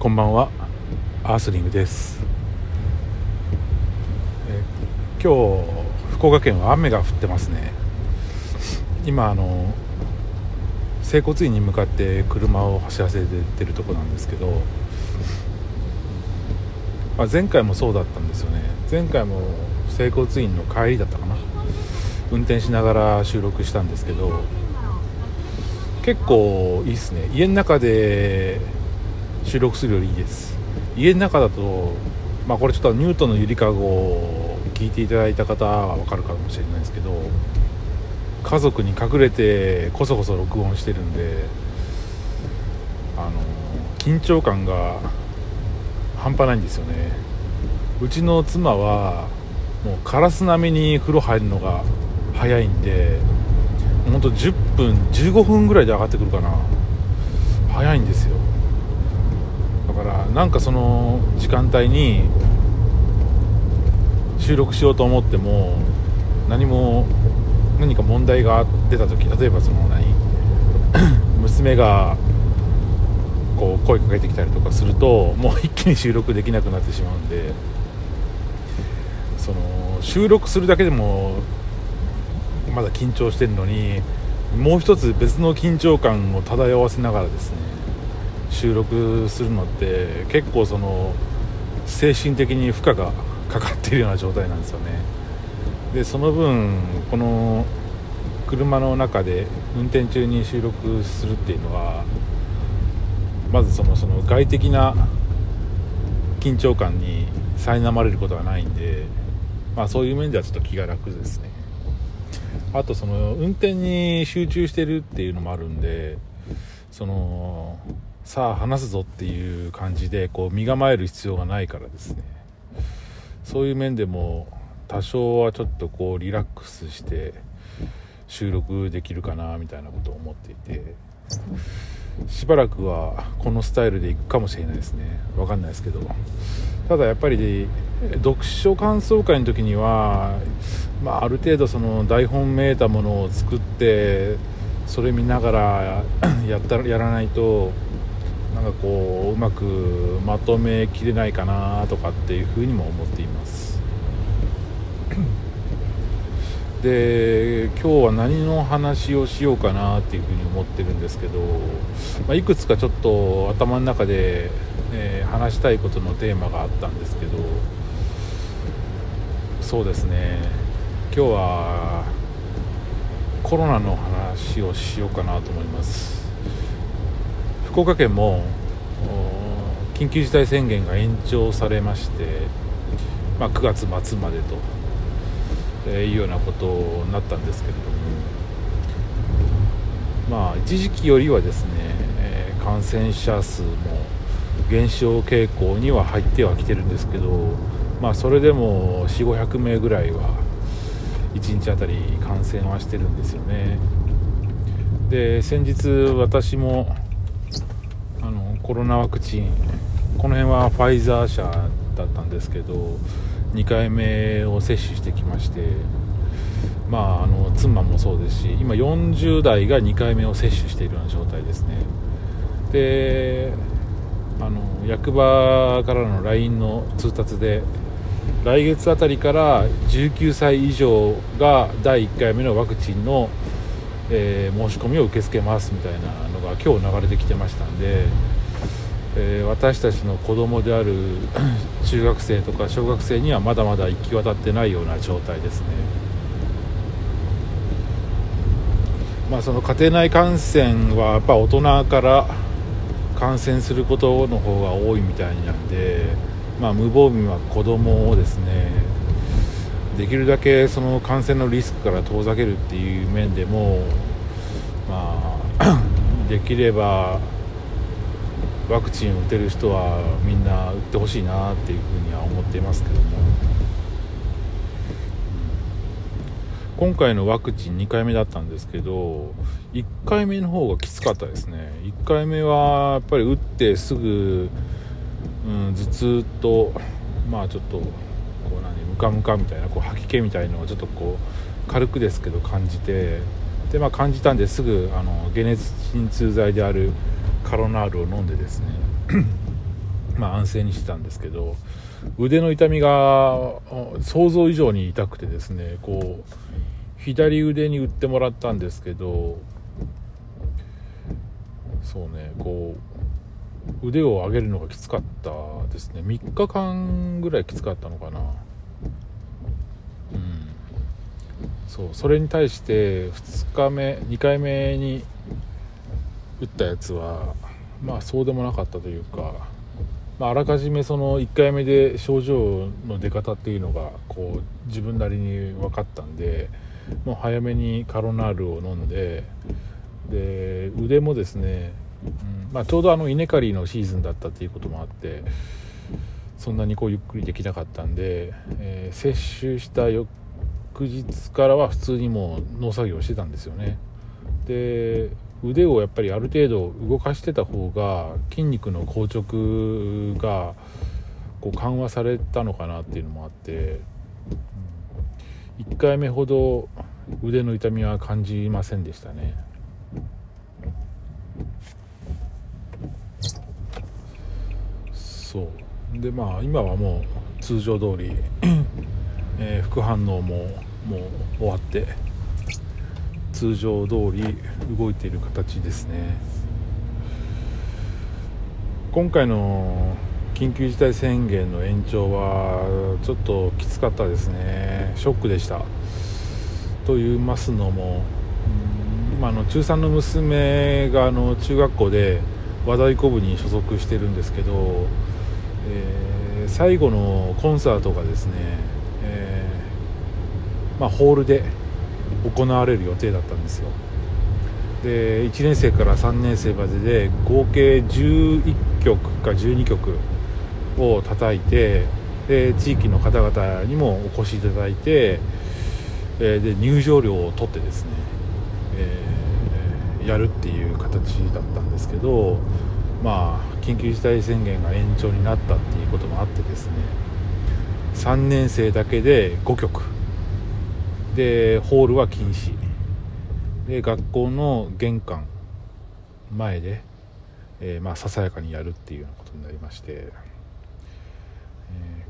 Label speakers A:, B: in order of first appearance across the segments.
A: こんばんは。アースリングです。え今日福岡県は雨が降ってますね。今あの整骨院に向かって車を走らせてるとこなんですけど、まあ、前回もそうだったんですよね。前回も整骨院の帰りだったかな。運転しながら収録したんですけど結構いいっすね。家の中で収録するよりいいです。家の中だとまあこれちょっとニュートンのゆりかごを聞いていただいた方は分かるかもしれないですけど家族に隠れてこそこそ録音してるんであの緊張感が半端ないんですよね。うちの妻はもうカラス並みに風呂入るのが早いんで本当10分15分ぐらいで上がってくるかな。早いんですよ。からなんかその時間帯に収録しようと思っても何も何か問題が出た時例えばその何 娘がこう声かけてきたりとかするともう一気に収録できなくなってしまうんでその収録するだけでもまだ緊張してるのにもう一つ別の緊張感を漂わせながらですね収録するのって結構その精神的に負荷がかかっているような状態なんですよね。でその分この車の中で運転中に収録するっていうのはまずそのその外的な緊張感に苛まれることはないんで、まあ、そういう面ではちょっと気が楽ですね。あとその運転に集中してるっていうのもあるんでそのさあ話すぞっていう感じでこう身構える必要がないからですね。そういう面でも多少はちょっとこうリラックスして収録できるかなみたいなことを思っていて。しばらくはこのスタイルでいくかもしれないですね。分かんないですけど。ただやっぱり読書感想会の時には、まあ、ある程度その台本めいたものを作ってそれ見ながらやったらやらないとなんかこううまくまとめきれないかなとかっていうふうにも思っています。で今日は何の話をしようかなっていうふうに思ってるんですけど、まあ、いくつかちょっと頭の中で、えー、話したいことのテーマがあったんですけどそうですね。今日はコロナの話をしようかなと思います。福岡県も緊急事態宣言が延長されまして、まあ、9月末までとえいうようなことになったんですけれども。まあ一時期よりはですね、え、感染者数も減少傾向には入ってはきてるんですけどまあそれでも4500名ぐらいは1日あたり感染はしてるんですよね。で先日私もコロナワクチンこの辺はファイザー社だったんですけど2回目を接種してきましてまああの妻もそうですし今40代が2回目を接種しているような状態ですね。であの役場からの LINE の通達で来月あたりから19歳以上が第1回目のワクチンの、えー、申し込みを受け付けますみたいなのが今日流れてきてましたんでえー、私たちの子供である 中学生とか小学生にはまだまだ行き渡ってないような状態ですね。まあ、その家庭内感染はやっぱ大人から感染することの方が多いみたいなんで、まあ、無防備は子供をですねできるだけその感染のリスクから遠ざけるっていう面でも、まあ、できればワクチンを打てる人はみんな打ってほしいなっていうふうには思っていますけども。今回のワクチン2回目だったんですけど1回目の方がきつかったですね。1回目はやっぱり打ってすぐ、うん、頭痛とまあちょっとこう何ムカムカみたいなこう吐き気みたいのをちょっとこう軽くですけど感じてでまあ感じたんですぐあの解熱鎮痛剤であるカロナールを飲んでですね まあ安静にしてたんですけど腕の痛みが想像以上に痛くてですねこう左腕に打ってもらったんですけどそうねこう腕を上げるのがきつかったですね。3日間ぐらいきつかったのかな。うん。そうそれに対して2日目2回目に打ったやつはまあそうでもなかったというか、まあ、あらかじめその1回目で症状の出方っていうのがこう自分なりに分かったんでもう早めにカロナールを飲んでで腕もですね、うんまあ、ちょうどあの稲刈りのシーズンだったっていうこともあってそんなにこうゆっくりできなかったんで、えー、接種した翌日からは普通にもう農作業してたんですよね。で腕をやっぱりある程度動かしてた方が筋肉の硬直がこう緩和されたのかなっていうのもあって1回目ほど腕の痛みは感じませんでしたね。そう。でまあ今はもう通常通り、えー、副反応ももう終わって通常通り動いている形ですね。今回の緊急事態宣言の延長はちょっときつかったですね。ショックでした。と言いますのも今の中3の娘があの中学校で和太鼓部に所属してるんですけど、えー、最後のコンサートがですね、えー、まあ、ホールで行われる予定だったんですよ。で1年生から3年生までで合計11曲か12曲を叩いてで地域の方々にもお越しいただいて、で入場料を取ってですね、えー、やるっていう形だったんですけどまあ緊急事態宣言が延長になったっていうこともあってですね3年生だけで5曲でホールは禁止。で学校の玄関前で、えー、まあささやかにやるっていうようなことになりまして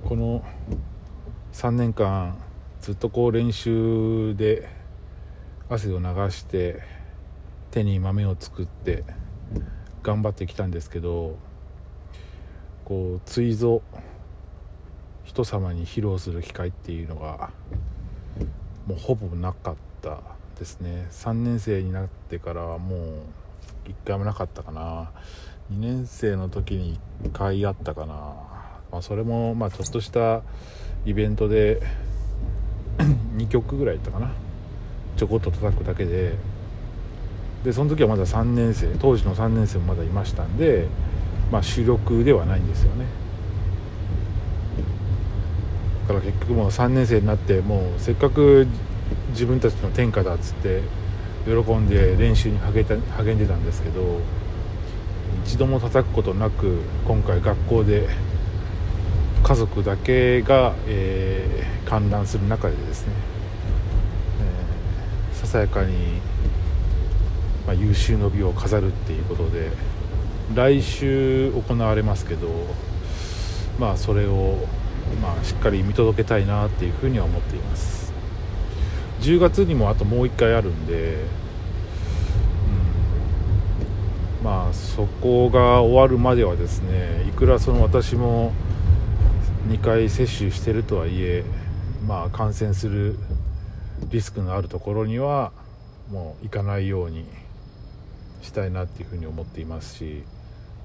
A: この3年間ずっとこう練習で汗を流して手に豆を作って頑張ってきたんですけどこうついぞ人様に披露する機会っていうのがもうほぼなかったですね。3年生になってからはもう1回もなかったかな。2年生の時に1回あったかな。まあ、それもまあちょっとしたイベントで 2曲ぐらいやったかな。ちょこっと叩くだけで。でその時はまだ3年生当時の3年生もまだいましたんで、まあ、主力ではないんですよね。から結局もう3年生になってもうせっかく自分たちの天下だっつって喜んで練習に励んでたんですけど一度も叩くことなく今回学校で家族だけが、えー、観覧する中でですね、えー、ささやかに、まあ、優秀の美を飾るっていうことで来週行われますけどまあそれを、まあ、しっかり見届けたいなっていうふうには思っています。10月にもあともう1回あるんで、うん、まあそこが終わるまではですねいくらその私も2回接種してるとはいえ、まあ、感染するリスクのあるところにはもう行かないようにしたいなっていうふうに思っていますし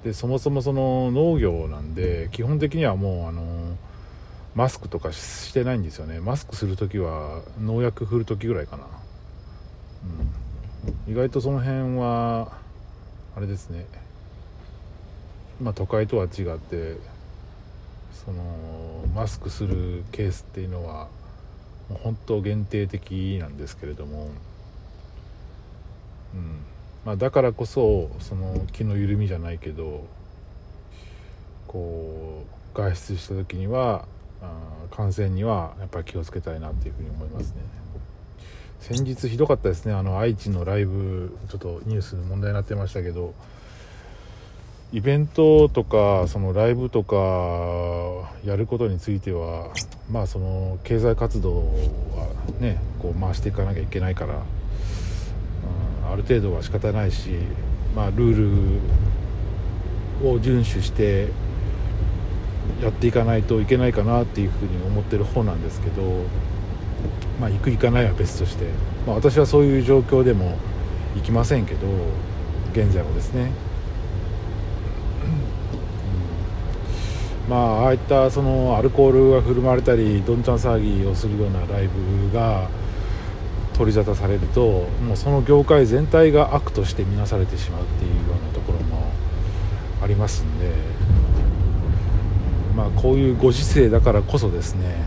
A: でそもそもその農業なんで基本的にはもうあのマスクとかしてないんですよね。マスクする時は農薬振る時ぐらいかな、うん、意外とその辺はあれですね。まあ都会とは違ってそのマスクするケースっていうのは本当限定的なんですけれども、うん。まあ、だからこそその気の緩みじゃないけどこう外出した時には感染にはやっぱり気をつけたいなっていうふうに思いますね。先日ひどかったですね。あの愛知のライブちょっとニュース問題になってましたけどイベントとかそのライブとかやることについてはまあその経済活動はねこう回していかなきゃいけないから、うん、ある程度は仕方ないしまあルールを遵守してやっていかないといけないかなっていうふうに思ってる方なんですけどまあ行く行かないは別として、まあ、私はそういう状況でも行きませんけど現在もですね。まあああいったそのアルコールが振る舞われたりどんちゃん騒ぎをするようなライブが取り沙汰されるともうその業界全体が悪として見なされてしまうっていうようなところもありますんでまあこういうご時世だからこそですね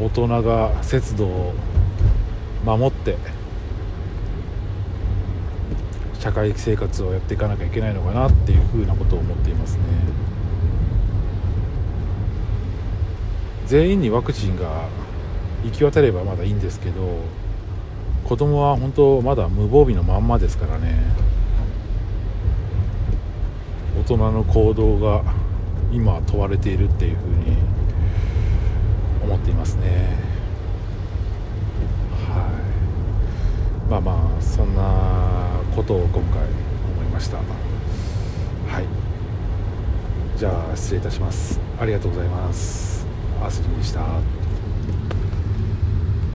A: 大人が節度を守って社会生活をやっていかなきゃいけないのかなっていうふうなことを思っていますね。全員にワクチンが行き渡ればまだいいんですけど子供は本当まだ無防備のまんまですからね大人の行動が今問われているっていうふうに思っていますね。はい。まあまあそんなことを今回思いました。はい。じゃあ失礼いたします。ありがとうございます。アスリーでした。